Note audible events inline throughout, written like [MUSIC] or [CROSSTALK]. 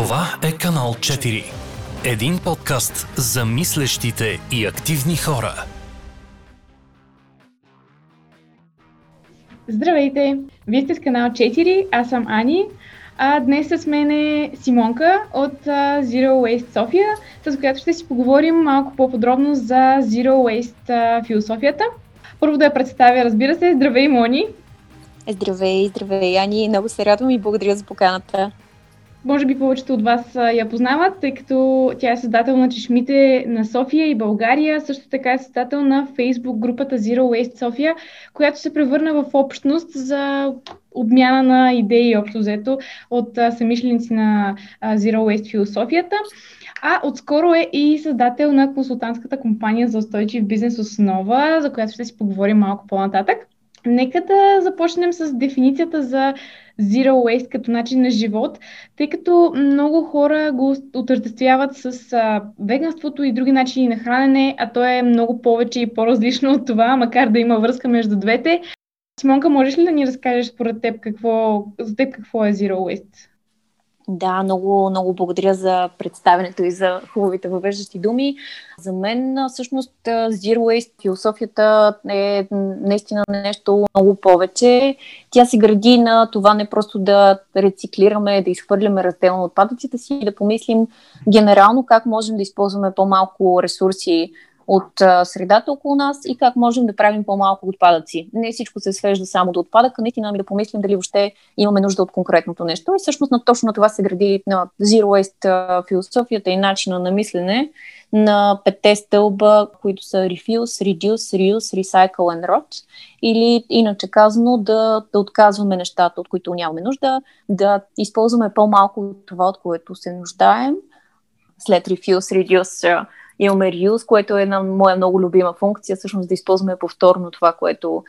Това е канал 4. Един подкаст за мислещите и активни хора. Здравейте! Вие сте с канал 4, аз съм Ани. А днес с мен е Симонка от Zero Waste София, с която ще си поговорим малко по-подробно за Zero Waste философията. Първо да я представя, разбира се. Здравей, Мони! Здравей, здравей, Ани. Много се радвам и благодаря за поканата. Може би повечето от вас я познават, тъй като тя е създател на чешмите на София и България, също така е създател на Facebook групата Zero Waste София, която се превърна в общност за обмяна на идеи общо взето от самишленици на Zero Waste философията. А отскоро е и създател на консултантската компания за устойчив бизнес Основа, за която ще си поговорим малко по-нататък. Нека да започнем с дефиницията за Zero Waste като начин на живот, тъй като много хора го отъждествяват с а, веганството и други начини на хранене, а то е много повече и по-различно от това, макар да има връзка между двете. Симонка, можеш ли да ни разкажеш според теб какво, за теб какво е Zero Waste? Да, много, много благодаря за представенето и за хубавите въвеждащи думи. За мен всъщност Zero Waste философията е наистина нещо много повече. Тя се гради на това не просто да рециклираме, да изхвърляме разделно отпадъците си, да помислим генерално как можем да използваме по-малко ресурси от средата около нас и как можем да правим по-малко отпадъци. Не всичко се свежда само до отпадъка, наистина да помислим дали въобще имаме нужда от конкретното нещо. И всъщност на точно на това се гради на Zero Waste философията и начина на мислене на петте стълба, които са Refuse, Reduce, Reuse, Recycle and Rot. Или иначе казано да, да отказваме нещата, от които нямаме нужда, да използваме по-малко от това, от което се нуждаем. След Refuse, Reduce, Имаме reuse, което е една моя много любима функция, всъщност да използваме повторно това, което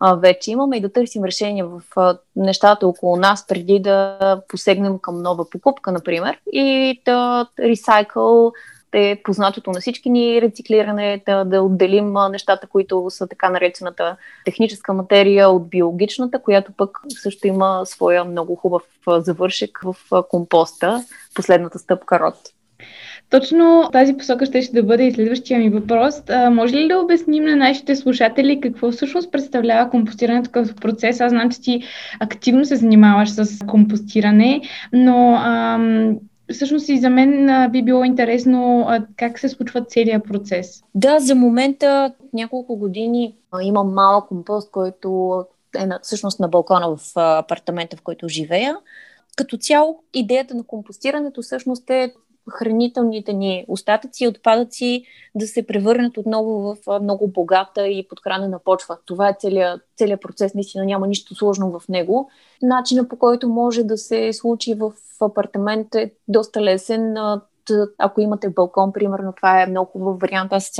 а, вече имаме и да търсим решение в а, нещата около нас, преди да посегнем към нова покупка, например, и да ресайкъл е познатото на всички ни рециклиране, да, да отделим нещата, които са така наречената техническа материя от биологичната, която пък също има своя много хубав завършек в компоста, последната стъпка род. Точно тази посока ще, ще да бъде и следващия ми въпрос. А, може ли да обясним на нашите слушатели какво всъщност представлява компостирането като процес? Аз знам, че ти активно се занимаваш с компостиране, но ам, всъщност и за мен би било интересно как се случва целият процес. Да, за момента няколко години имам малък компост, който е на, всъщност на балкона в апартамента, в който живея. Като цяло, идеята на компостирането всъщност е хранителните ни остатъци и отпадъци да се превърнат отново в много богата и подхранена почва. Това е целият, целият процес, наистина няма нищо сложно в него. Начина по който може да се случи в апартамент е доста лесен. Ако имате балкон, примерно, това е много хубав вариант. Аз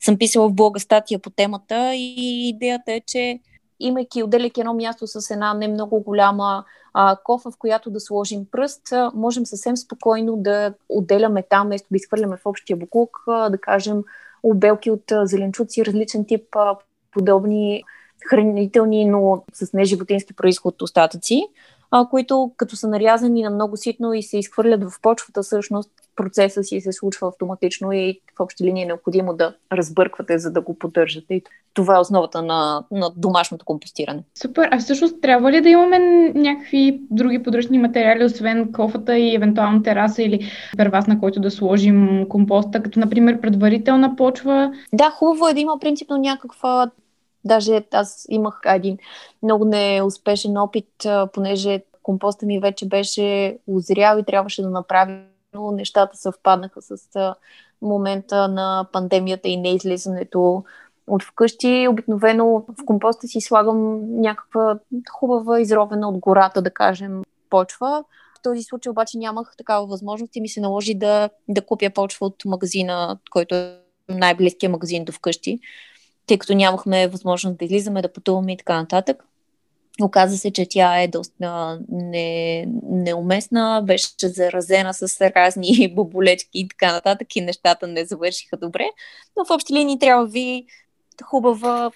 съм писала в блога статия по темата и идеята е, че имайки, отделяйки едно място с една не много голяма а, кофа, в която да сложим пръст, а, можем съвсем спокойно да отделяме там, вместо да изхвърляме в общия буклук, а, да кажем обелки от а, зеленчуци, различен тип а, подобни хранителни, но с неживотински происход остатъци, а, които като са нарязани на много ситно и се изхвърлят в почвата, всъщност процеса си се случва автоматично и в общи линии е необходимо да разбърквате, за да го поддържате. И това е основата на, на домашното компостиране. Супер. А всъщност трябва ли да имаме някакви други подръчни материали, освен кофата и евентуално тераса или первас, на който да сложим компоста, като например предварителна почва? Да, хубаво е да има принципно някаква Даже аз имах един много неуспешен опит, понеже компоста ми вече беше озрял и трябваше да направя но нещата съвпаднаха с момента на пандемията и неизлизането от вкъщи. Обикновено в компоста си слагам някаква хубава изровена от гората, да кажем, почва. В този случай обаче нямах такава възможност и ми се наложи да, да купя почва от магазина, който е най-близкия магазин до вкъщи, тъй като нямахме възможност да излизаме, да пътуваме и така нататък. Оказа се, че тя е доста не, неуместна, беше заразена с разни [LAUGHS] боболечки и така нататък и нещата не завършиха добре. Но в общи линии трябва ви хубава,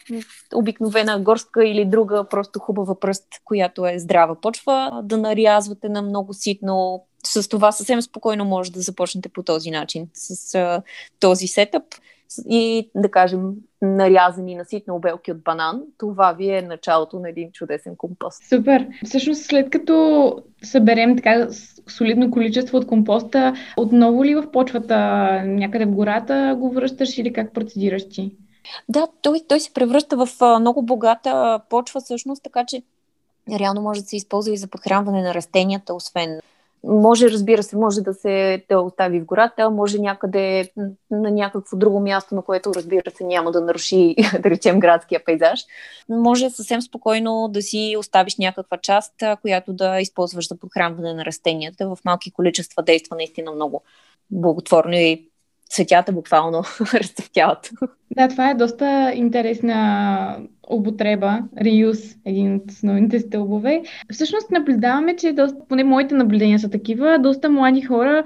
обикновена горска или друга, просто хубава пръст, която е здрава почва, да нарязвате на много ситно. С това съвсем спокойно може да започнете по този начин, с този сетъп и да кажем нарязани на ситни обелки от банан, това ви е началото на един чудесен компост. Супер! Всъщност след като съберем така солидно количество от компоста, отново ли в почвата някъде в гората го връщаш или как процедираш ти? Да, той, той се превръща в много богата почва всъщност, така че реално може да се използва и за подхранване на растенията, освен може, разбира се, може да се да остави в гората, може някъде на някакво друго място, на което, разбира се, няма да наруши, [LAUGHS] да речем, градския пейзаж. Може съвсем спокойно да си оставиш някаква част, която да използваш за подхранване на растенията. В малки количества действа наистина много благотворно и цветята буквално [LAUGHS] разцъфтяват. Да, това е доста интересна употреба, реюз, един от основните стълбове. Всъщност наблюдаваме, че доста, поне моите наблюдения са такива, доста млади хора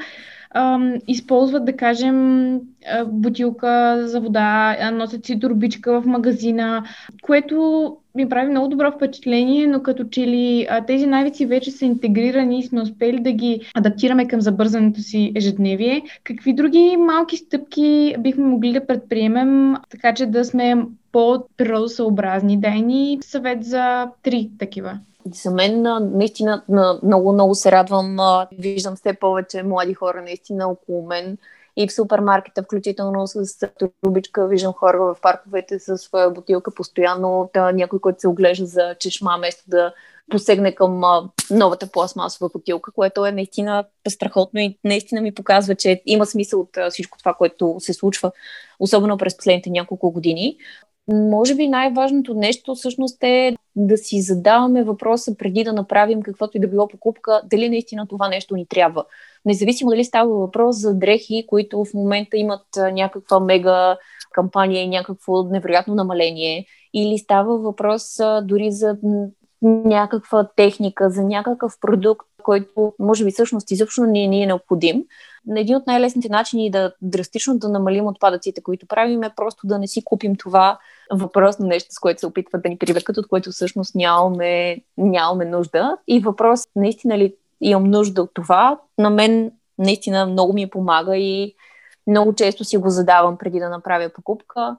използват, да кажем, бутилка за вода, носят си турбичка в магазина, което ми прави много добро впечатление, но като че ли тези навици вече са интегрирани и сме успели да ги адаптираме към забързането си ежедневие. Какви други малки стъпки бихме могли да предприемем, така че да сме по-природосъобразни? Дай ни съвет за три такива. За мен наистина много, много се радвам. Виждам все повече млади хора наистина около мен и в супермаркета, включително с трубичка, виждам хора в парковете с своя бутилка постоянно, да, някой, който се оглежда за чешма, вместо да посегне към а, новата пластмасова бутилка, което е наистина страхотно и наистина ми показва, че има смисъл от а, всичко това, което се случва, особено през последните няколко години. Може би най-важното нещо всъщност е да си задаваме въпроса преди да направим каквото и да било покупка, дали наистина това нещо ни трябва. Независимо дали става въпрос за дрехи, които в момента имат някаква мега кампания и някакво невероятно намаление, или става въпрос дори за някаква техника, за някакъв продукт, който може би всъщност изобщо не ни е необходим. Един от най-лесните начини да драстично да намалим отпадъците, които правим, е просто да не си купим това въпрос на нещо, с което се опитват да ни привлекат, от което всъщност нямаме, нямаме нужда. И въпрос, наистина ли имам нужда от това, на мен наистина много ми помага и много често си го задавам преди да направя покупка.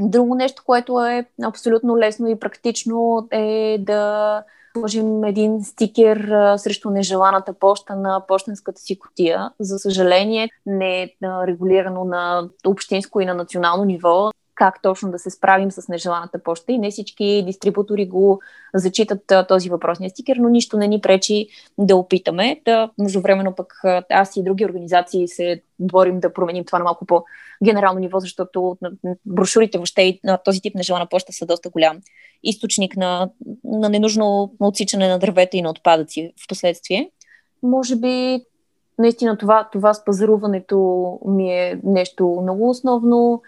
Друго нещо, което е абсолютно лесно и практично е да сложим един стикер а, срещу нежеланата почта на почтенската си котия. За съжаление, не е регулирано на общинско и на национално ниво как точно да се справим с нежеланата почта и не всички дистрибутори го зачитат този въпросния стикер, но нищо не ни пречи да опитаме. Да, междувременно пък аз и други организации се борим да променим това на малко по-генерално ниво, защото брошурите въобще и на този тип нежелана почта са доста голям източник на, на ненужно отсичане на дървета и на отпадъци в последствие. Може би наистина това, това с пазаруването ми е нещо много основно.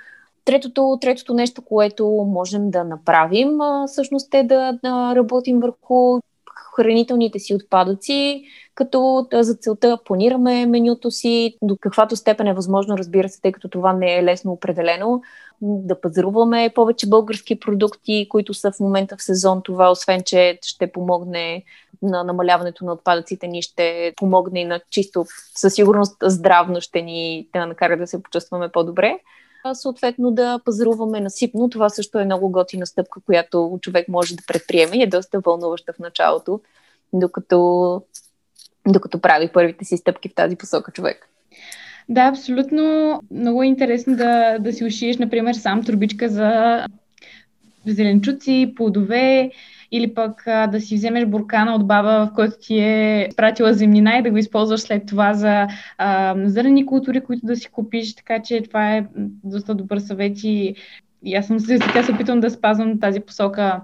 Третото, третото нещо, което можем да направим, всъщност е да, да работим върху хранителните си отпадъци, като за целта планираме менюто си, до каквато степен е възможно, разбира се, тъй като това не е лесно определено, да пазаруваме повече български продукти, които са в момента в сезон. Това, освен, че ще помогне на намаляването на отпадъците ни, ще помогне и на чисто, със сигурност здравно ще ни да накара да се почувстваме по-добре съответно да пазаруваме насипно. Това също е много готина стъпка, която човек може да предприеме и е доста вълнуваща в началото, докато, докато прави първите си стъпки в тази посока човек. Да, абсолютно. Много е интересно да, да си ушиеш, например, сам турбичка за зеленчуци, плодове, или пък а, да си вземеш буркана от баба, в който ти е пратила земнина и да го използваш след това за а, зърнени култури, които да си купиш, така че това е доста добър съвет и, и аз съм се, се опитвам да спазвам тази посока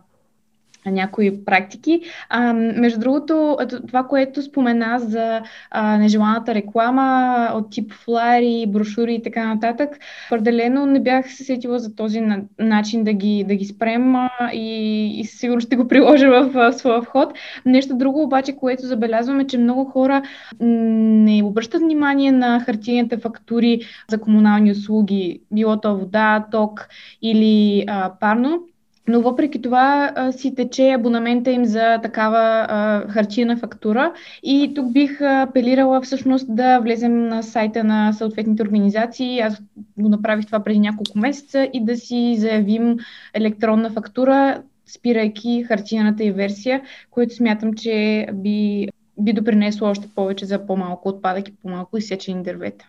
някои практики. А, между другото, това, което спомена за а, нежеланата реклама от тип флаери, брошури и така нататък, определено не бях се сетила за този на, начин да ги, да ги спрем а, и, и сигурно ще го приложа в, в своя вход. Нещо друго обаче, което забелязваме, че много хора не обръщат внимание на хартийните фактури за комунални услуги, било то вода, ток или а, парно но въпреки това а, си тече абонамента им за такава а, хартиена фактура. И тук бих апелирала всъщност да влезем на сайта на съответните организации. Аз го направих това преди няколко месеца и да си заявим електронна фактура, спирайки хартиената и версия, което смятам, че би, би допринесло още повече за по-малко отпадък и по-малко изсечени дървета.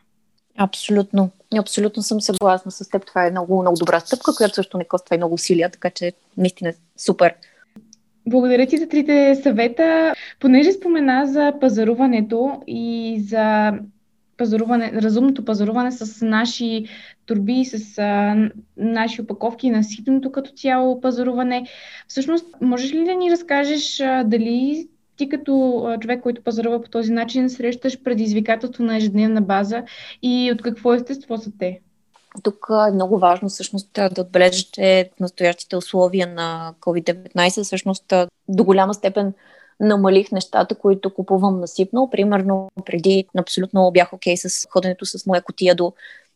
Абсолютно. Абсолютно съм съгласна с теб. Това е много, много добра стъпка, която също не коства и много усилия, така че наистина супер. Благодаря ти за трите съвета. Понеже спомена за пазаруването и за пазаруване, разумното пазаруване с наши турби, с а, наши опаковки, наситеното като цяло пазаруване. Всъщност, можеш ли да ни разкажеш а, дали ти като човек, който пазарува по този начин, срещаш предизвикателство на ежедневна база и от какво естество са те? Тук е много важно всъщност да отбележа, че настоящите условия на COVID-19 всъщност до голяма степен намалих нещата, които купувам насипно. Примерно преди абсолютно бях окей okay с ходенето с моя котия до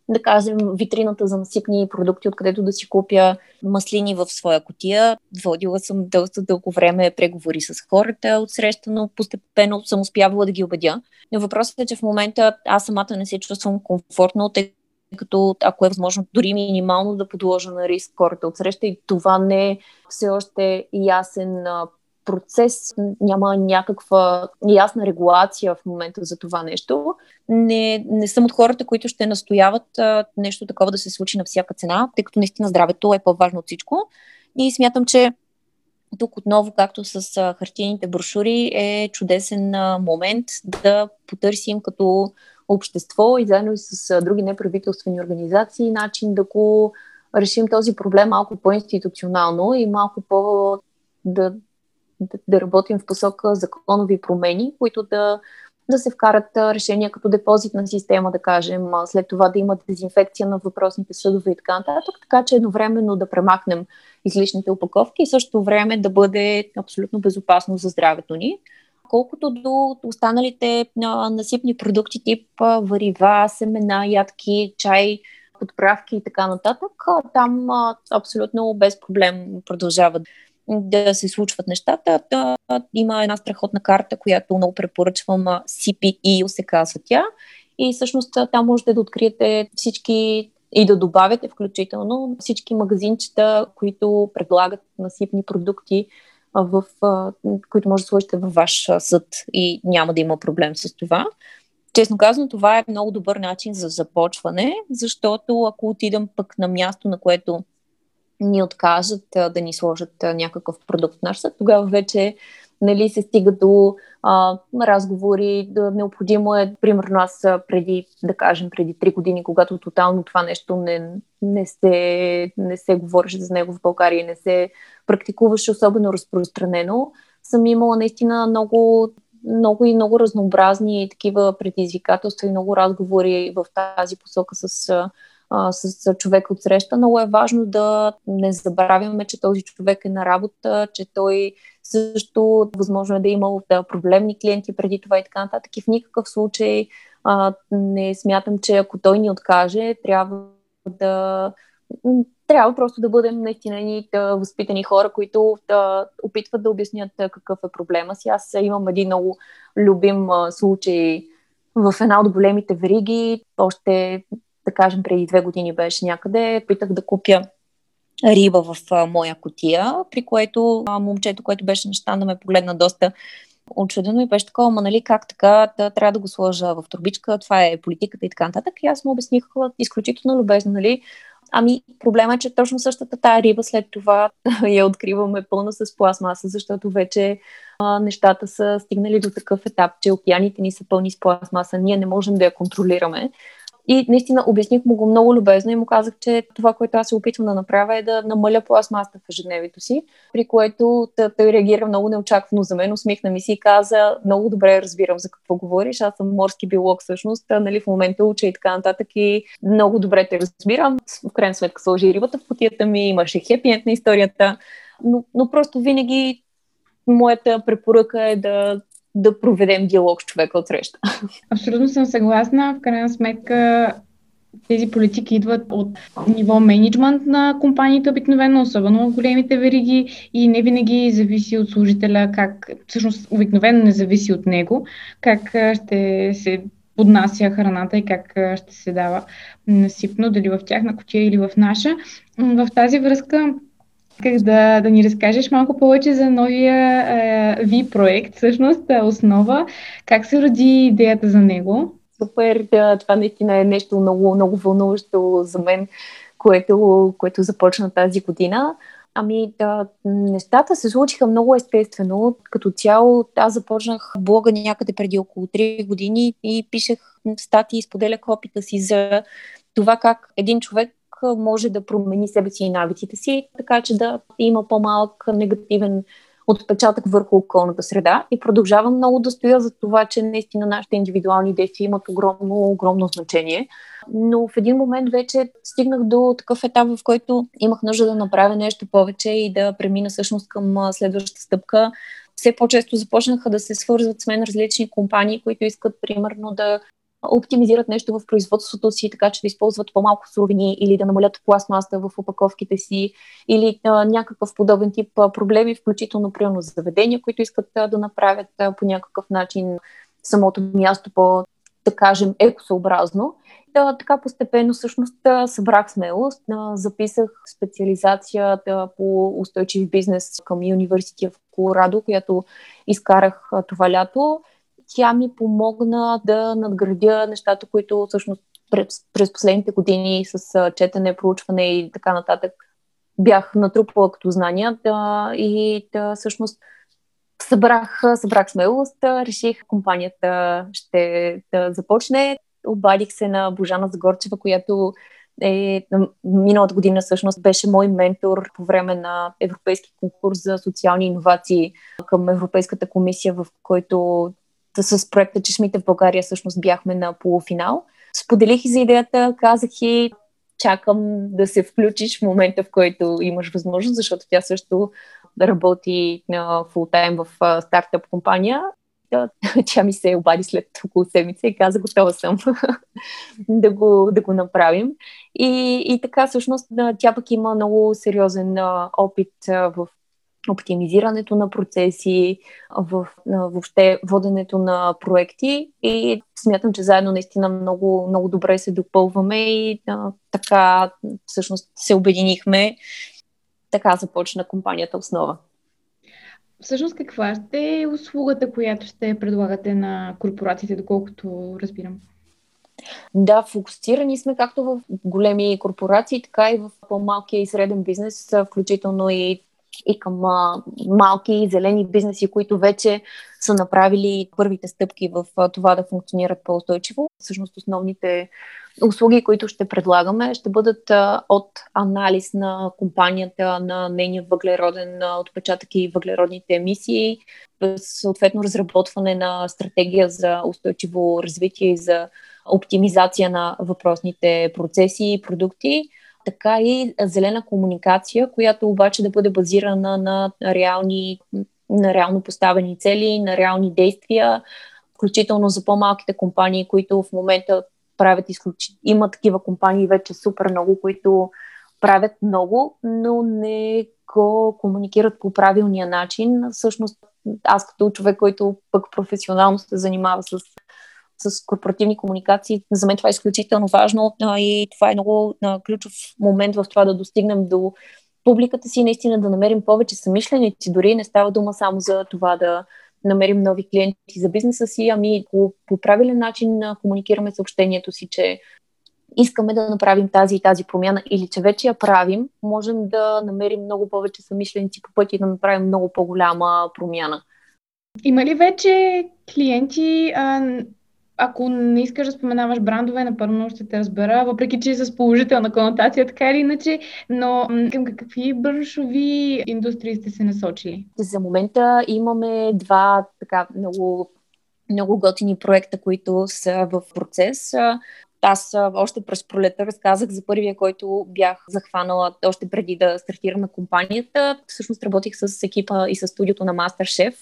да кажем, витрината за насипни продукти, откъдето да си купя маслини в своя котия. Водила съм доста дълго време преговори с хората от среща, но постепенно съм успявала да ги убедя. Но въпросът е, че в момента аз самата не се чувствам комфортно, тъй като ако е възможно дори минимално да подложа на риск хората от среща и това не е все още ясен процес, няма някаква ясна регулация в момента за това нещо. Не, не съм от хората, които ще настояват а, нещо такова да се случи на всяка цена, тъй като наистина здравето е по-важно от всичко. И смятам, че тук отново, както с а, хартийните брошури, е чудесен а, момент да потърсим като общество и заедно и с а, други неправителствени организации начин да го решим този проблем малко по-институционално и малко по да, да, работим в посока законови промени, които да, да се вкарат решения като депозитна система, да кажем, след това да има дезинфекция на въпросните съдове и така нататък, така че едновременно да премахнем излишните упаковки и също време да бъде абсолютно безопасно за здравето ни. Колкото до останалите насипни продукти тип варива, семена, ядки, чай, подправки и така нататък, там абсолютно без проблем продължават да се случват нещата. Да, има една страхотна карта, която много препоръчвам, CPE се казва тя. И всъщност там можете да откриете всички и да добавяте включително всички магазинчета, които предлагат насипни продукти, в, които може да сложите във ваш съд и няма да има проблем с това. Честно казано, това е много добър начин за започване, защото ако отидам пък на място, на което ни откажат да ни сложат някакъв продукт в наш съд, тогава вече нали, се стига до а, разговори. Да, необходимо е, примерно аз преди, да кажем, преди 3 години, когато тотално това нещо не, не, се, не се говореше за него в България, не се практикуваше особено разпространено, съм имала наистина много много и много разнообразни такива предизвикателства и много разговори в тази посока с а, с човек от среща. Много е важно да не забравяме, че този човек е на работа, че той също възможно е да е имал да, проблемни клиенти преди това и така нататък. И в никакъв случай а, не смятам, че ако той ни откаже, трябва да трябва просто да бъдем наистина ни да възпитани хора, които да опитват да обяснят какъв е проблема си. Аз имам един много любим случай в една от големите вериги. Още да кажем, преди две години беше някъде, питах да купя риба в а, моя котия, при което а, момчето, което беше на щанда, ме погледна доста очудено и беше такова, ма нали как така, да, трябва да го сложа в турбичка, това е политиката и така нататък. И аз му обясних изключително любезно, нали, Ами, проблема е, че точно същата тази риба след това [LAUGHS] я откриваме пълна с пластмаса, защото вече а, нещата са стигнали до такъв етап, че океаните ни са пълни с пластмаса. Ние не можем да я контролираме. И наистина обясних му го много любезно и му казах, че това, което аз се опитвам да направя е да намаля пластмасата в ежедневието си, при което той реагира много неочаквано за мен, усмихна ми си и каза, много добре разбирам за какво говориш, аз съм морски биолог всъщност, нали, в момента уча и така нататък и много добре те разбирам. В крайна сметка сложи рибата в потията ми, имаше хепи на историята, но, но просто винаги моята препоръка е да да проведем диалог с човека от среща. Абсолютно съм съгласна. В крайна сметка тези политики идват от ниво менеджмент на компаниите обикновено, особено от големите вериги и не винаги зависи от служителя как, всъщност обикновено не зависи от него, как ще се поднася храната и как ще се дава насипно, дали в тяхна котия или в наша. В тази връзка Исках да, да ни разкажеш малко повече за новия е, ви проект, всъщност основа. Как се роди идеята за него? Супер, да, това наистина е нещо много, много вълнуващо за мен, което, което започна тази година. Ами, да, нещата се случиха много естествено. Като цяло, аз започнах блога някъде преди около 3 години и пишех статии, споделях опита си за това как един човек може да промени себе си и навиците си, така че да има по-малък негативен отпечатък върху околната среда и продължавам много да стоя за това, че наистина нашите индивидуални действия имат огромно, огромно значение. Но в един момент вече стигнах до такъв етап, в който имах нужда да направя нещо повече и да премина всъщност към следващата стъпка. Все по-често започнаха да се свързват с мен различни компании, които искат примерно да оптимизират нещо в производството си, така че да използват по-малко суровини или да намалят пластмаса в опаковките си или а, някакъв подобен тип а, проблеми, включително примерно заведения, които искат а, да направят а, по някакъв начин самото място по, да кажем, екосъобразно. Да, така постепенно всъщност събрах смелост, записах специализацията по устойчив бизнес към University в Колорадо, която изкарах това лято тя ми помогна да надградя нещата, които всъщност през, през последните години с четене, проучване и така нататък бях натрупала като знания да, и да, всъщност събрах, събрах смелост, реших компанията ще да започне. Обадих се на Божана Загорчева, която е, миналата година всъщност беше мой ментор по време на Европейски конкурс за социални иновации към Европейската комисия, в който с проекта Чешмите в България всъщност бяхме на полуфинал. Споделих и за идеята, казах и чакам да се включиш в момента, в който имаш възможност, защото тя също работи на фултайм в стартъп компания. [LAUGHS] Тя ми се обади след около седмица и каза, готова съм [LAUGHS] да, го, да го направим. И, и така, всъщност, тя пък има много сериозен опит в оптимизирането на процеси, в въобще воденето на проекти и смятам, че заедно наистина много, много добре се допълваме и а, така всъщност се обединихме. Така започна компанията основа. Всъщност каква ще е услугата, която ще предлагате на корпорациите, доколкото разбирам? Да, фокусирани сме както в големи корпорации, така и в по-малкия и среден бизнес, включително и и към а, малки зелени бизнеси, които вече са направили първите стъпки в а, това да функционират по-устойчиво. Всъщност основните услуги, които ще предлагаме, ще бъдат а, от анализ на компанията, на нейния въглероден отпечатък и въглеродните емисии, съответно разработване на стратегия за устойчиво развитие и за оптимизация на въпросните процеси и продукти така и зелена комуникация, която обаче да бъде базирана на реални, на реално поставени цели, на реални действия, включително за по-малките компании, които в момента правят изключително. Има такива компании вече супер много, които правят много, но не го комуникират по правилния начин. Всъщност, аз като човек, който пък професионално се занимава с с корпоративни комуникации. За мен това е изключително важно и това е много ключов момент в това да достигнем до публиката си, наистина да намерим повече самишленици. Дори не става дума само за това да намерим нови клиенти за бизнеса си, ами по, по правилен начин комуникираме съобщението си, че искаме да направим тази и тази промяна или че вече я правим, можем да намерим много повече самишленици по пъти да направим много по-голяма промяна. Има ли вече клиенти, ако не искаш да споменаваш брандове, напълно ще те разбера, въпреки че е с положителна конотация, така или иначе, но към какви браншови индустрии сте се насочили? За момента имаме два така много много готини проекта, които са в процес. Аз още през пролета разказах за първия, който бях захванала още преди да стартираме компанията. Всъщност работих с екипа и с студиото на MasterChef,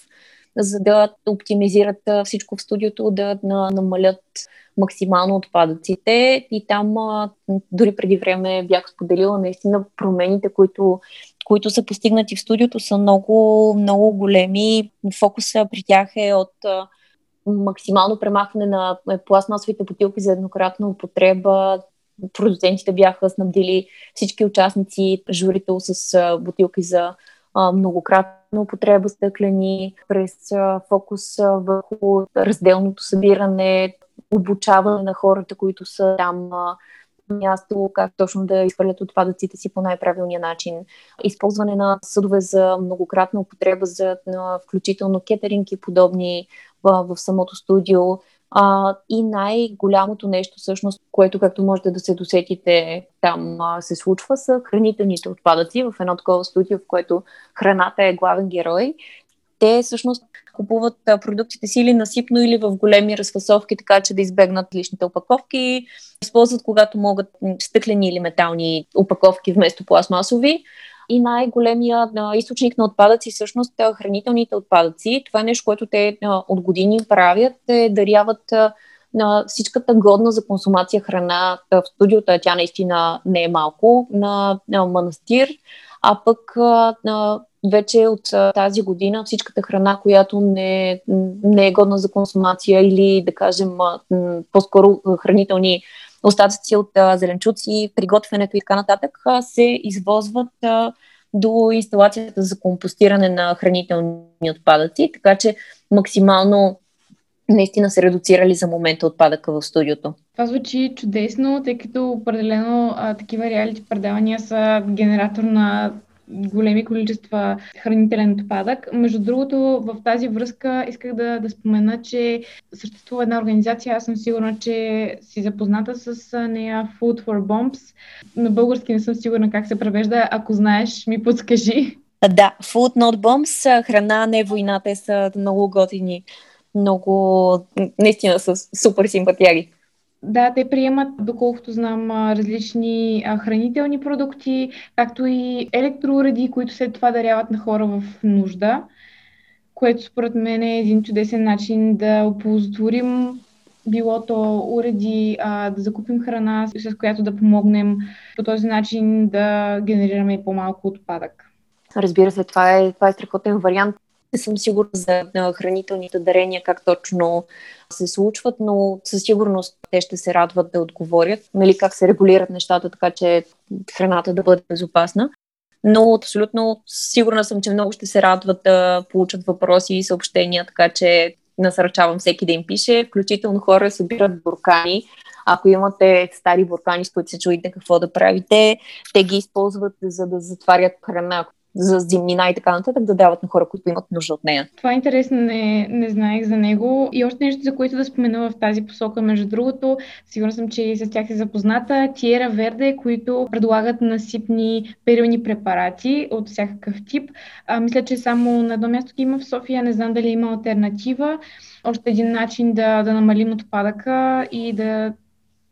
за да оптимизират всичко в студиото, да намалят максимално отпадъците. И там дори преди време бях споделила наистина промените, които, които са постигнати в студиото, са много, много големи. Фокуса при тях е от максимално премахване на пластмасовите бутилки за еднократна употреба. Продуцентите бяха снабдили всички участници, журито с бутилки за многократна употреба стъклени, през фокус върху разделното събиране, обучаване на хората, които са там място, как точно да изхвърлят отпадъците си по най-правилния начин. Използване на съдове за многократна употреба, за включително кетеринг и подобни в, в самото студио. А, и най-голямото нещо, всъщност, което, както можете да се досетите, там а, се случва, са хранителните отпадъци в едно такова студио, в което храната е главен герой. Те всъщност купуват продуктите си или насипно, или в големи разфасовки, така че да избегнат личните опаковки. Използват, когато могат стъклени или метални опаковки вместо пластмасови и най-големия източник на отпадъци всъщност хранителните отпадъци. Това е нещо, което те от години правят, е даряват на всичката годна за консумация храна в студиото, тя наистина не е малко, на, на манастир, а пък на, вече от тази година всичката храна, която не, не е годна за консумация или да кажем по-скоро хранителни остатъци от зеленчуци, приготвянето и така нататък, се извозват до инсталацията за компостиране на хранителни отпадъци, така че максимално наистина се редуцирали за момента отпадъка в студиото. Това звучи чудесно, тъй като определено а, такива реалити предавания са генератор на големи количества хранителен отпадък. Между другото, в тази връзка исках да, да спомена, че съществува една организация, аз съм сигурна, че си запозната с нея Food for Bombs. На български не съм сигурна как се превежда. Ако знаеш, ми подскажи. Да, Food Not Bombs, храна не война, те са много готини, много, наистина са супер симпатияги. Да, те приемат, доколкото знам, различни хранителни продукти, както и електроуреди, които след това даряват на хора в нужда, което според мен е един чудесен начин да оползотворим било то уреди, а, да закупим храна, с която да помогнем по този начин да генерираме по-малко отпадък. Разбира се, това е, това е страхотен вариант. Не съм сигурна за хранителните дарения, как точно се случват, но със сигурност те ще се радват да отговорят, нали, как се регулират нещата, така че храната да бъде безопасна. Но абсолютно сигурна съм, че много ще се радват да получат въпроси и съобщения, така че насърчавам всеки да им пише. Включително хора събират буркани. Ако имате стари буркани, с които се чуете какво да правите, те ги използват за да затварят храна за зимнина и така нататък, да дават на хора, които имат нужда от нея. Това е интересно, не, не знаех за него. И още нещо, за което да спомена в тази посока, между другото, сигурна съм, че и с тях е запозната, Тиера Верде, които предлагат насипни перилни препарати от всякакъв тип. А, мисля, че само на едно място има в София, не знам дали има альтернатива. Още един начин да, да намалим отпадъка и да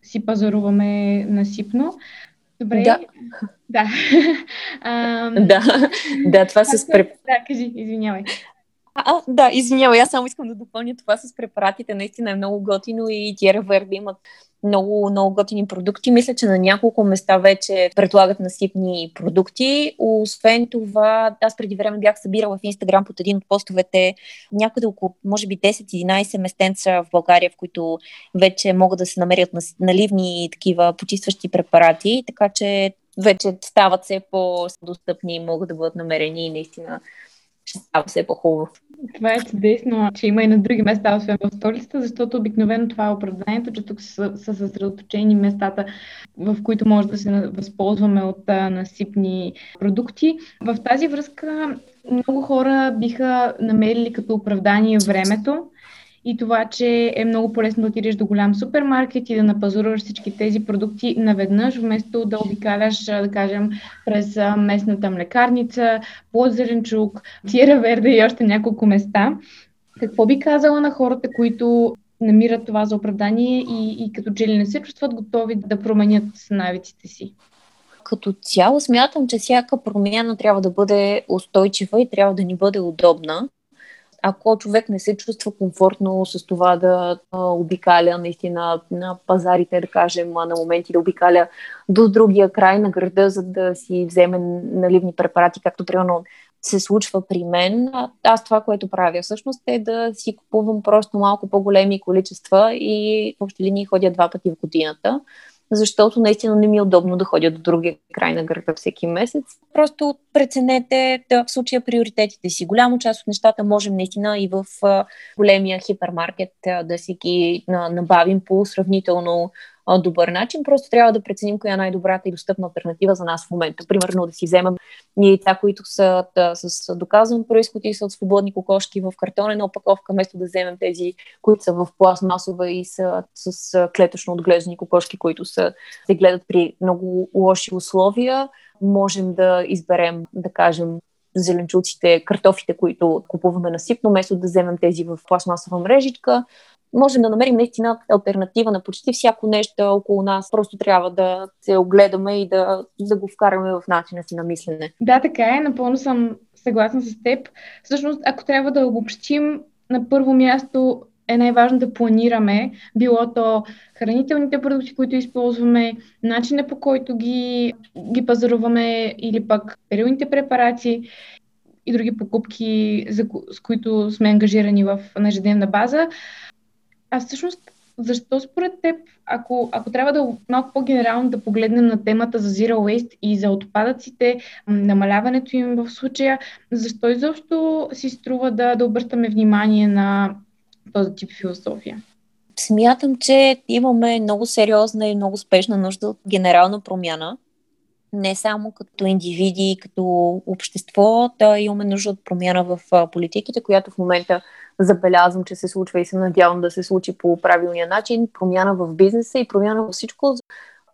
си пазаруваме насипно. Добре. Да. [LAUGHS] Да. [LAUGHS] а, да, [LAUGHS] да, това с... Преп... Да, кажи, извинявай. А, да, извинявай, аз само искам да допълня това с препаратите. Наистина е много готино и Тиера Верби имат много, много готини продукти. Мисля, че на няколко места вече предлагат насипни продукти. Освен това, аз преди време бях събирала в Инстаграм под един от постовете някъде около, може би, 10-11 местенца в България, в които вече могат да се намерят наливни такива почистващи препарати, така че вече стават все по-достъпни и могат да бъдат намерени и наистина ще става все по-хубаво. Това е чудесно, че има и на други места, освен в столицата, защото обикновено това е оправданието, че тук са, са съсредоточени местата, в които може да се възползваме от а, насипни продукти. В тази връзка много хора биха намерили като оправдание времето и това, че е много полезно да отидеш до голям супермаркет и да напазурваш всички тези продукти наведнъж, вместо да обикаляш, да кажем, през местната млекарница, плод зеленчук, тиера верде и още няколко места. Какво би казала на хората, които намират това за оправдание и, и като че ли не се чувстват готови да променят навиците си? Като цяло смятам, че всяка промяна трябва да бъде устойчива и трябва да ни бъде удобна. Ако човек не се чувства комфортно с това да обикаля наистина на пазарите, да кажем, на моменти да обикаля до другия край на града, за да си вземе наливни препарати, както примерно се случва при мен. Аз това, което правя всъщност е да си купувам просто малко по-големи количества и в общи линии ходя два пъти в годината защото наистина не ми е удобно да ходя до другия край на града всеки месец. Просто преценете да, в случая приоритетите си. Голяма част от нещата можем наистина и в големия хипермаркет да си ги набавим по сравнително добър начин. Просто трябва да преценим коя е най-добрата и достъпна альтернатива за нас в момента. Примерно да си вземем яйца, които са да, с доказан происход и са от свободни кокошки в картонена опаковка, вместо да вземем тези, които са в пластмасова и са с клетъчно отглеждани кокошки, които са, се гледат при много лоши условия. Можем да изберем, да кажем, зеленчуците, картофите, които купуваме насипно, вместо да вземем тези в пластмасова мрежичка можем да намерим наистина альтернатива на почти всяко нещо около нас. Просто трябва да се огледаме и да, да го вкараме в начина си на мислене. Да, така е. Напълно съм съгласна с теб. Всъщност, ако трябва да обобщим, на първо място е най-важно да планираме, било то хранителните продукти, които използваме, начина по който ги, ги пазаруваме или пък периодните препарати и други покупки, за, с които сме ангажирани в ежедневна база. А всъщност, защо според теб, ако, ако трябва да малко по-генерално да погледнем на темата за Zero Waste и за отпадъците, намаляването им в случая, защо изобщо си струва да, да обръщаме внимание на този тип философия? Смятам, че имаме много сериозна и много спешна нужда от генерална промяна. Не само като индивиди, като общество, да имаме нужда от промяна в политиките, която в момента забелязвам, че се случва и се надявам да се случи по правилния начин. Промяна в бизнеса и промяна във всичко.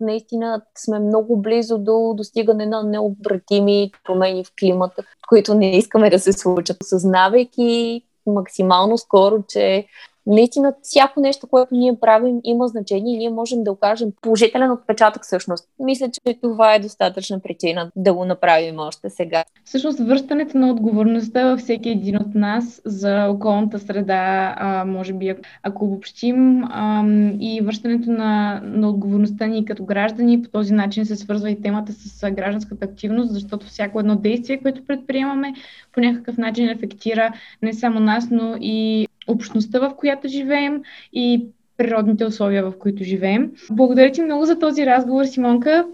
Наистина сме много близо до достигане на необратими промени в климата, които не искаме да се случат. Съзнавайки максимално скоро, че наистина всяко нещо, което ние правим, има значение и ние можем да окажем положителен отпечатък всъщност. Мисля, че това е достатъчна причина да го направим още сега. Всъщност, връщането на отговорността във всеки един от нас за околната среда, а, може би, ако обобщим, а, и връщането на, на отговорността ни като граждани, по този начин се свързва и темата с гражданската активност, защото всяко едно действие, което предприемаме, по някакъв начин ефектира не само нас, но и общността, в която живеем и природните условия, в които живеем. Благодаря ти много за този разговор, Симонка.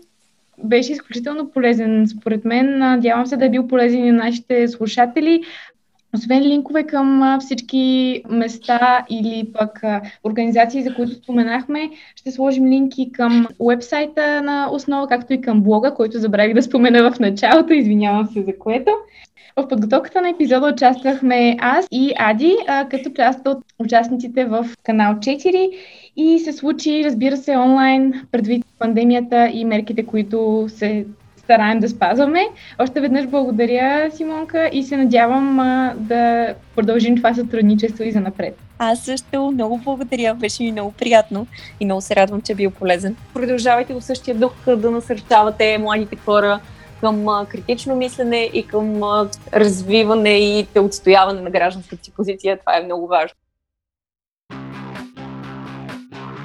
Беше изключително полезен, според мен. Надявам се да е бил полезен и на нашите слушатели. Освен линкове към всички места или пък организации, за които споменахме, ще сложим линки към уебсайта на Основа, както и към блога, който забравих да спомена в началото. Извинявам се за което. В подготовката на епизода участвахме аз и Ади, като част от участниците в канал 4 и се случи, разбира се, онлайн, предвид пандемията и мерките, които се стараем да спазваме. Още веднъж благодаря, Симонка, и се надявам а, да продължим това сътрудничество и за напред. Аз също много благодаря, беше ми много приятно и много се радвам, че е бил полезен. Продължавайте в същия дух да насърчавате младите хора към критично мислене и към развиване и отстояване на гражданската си позиция. Това е много важно.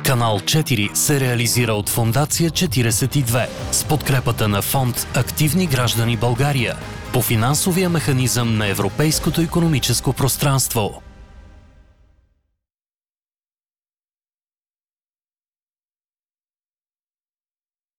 Канал 4 се реализира от Фондация 42 с подкрепата на фонд Активни граждани България по финансовия механизъм на Европейското економическо пространство.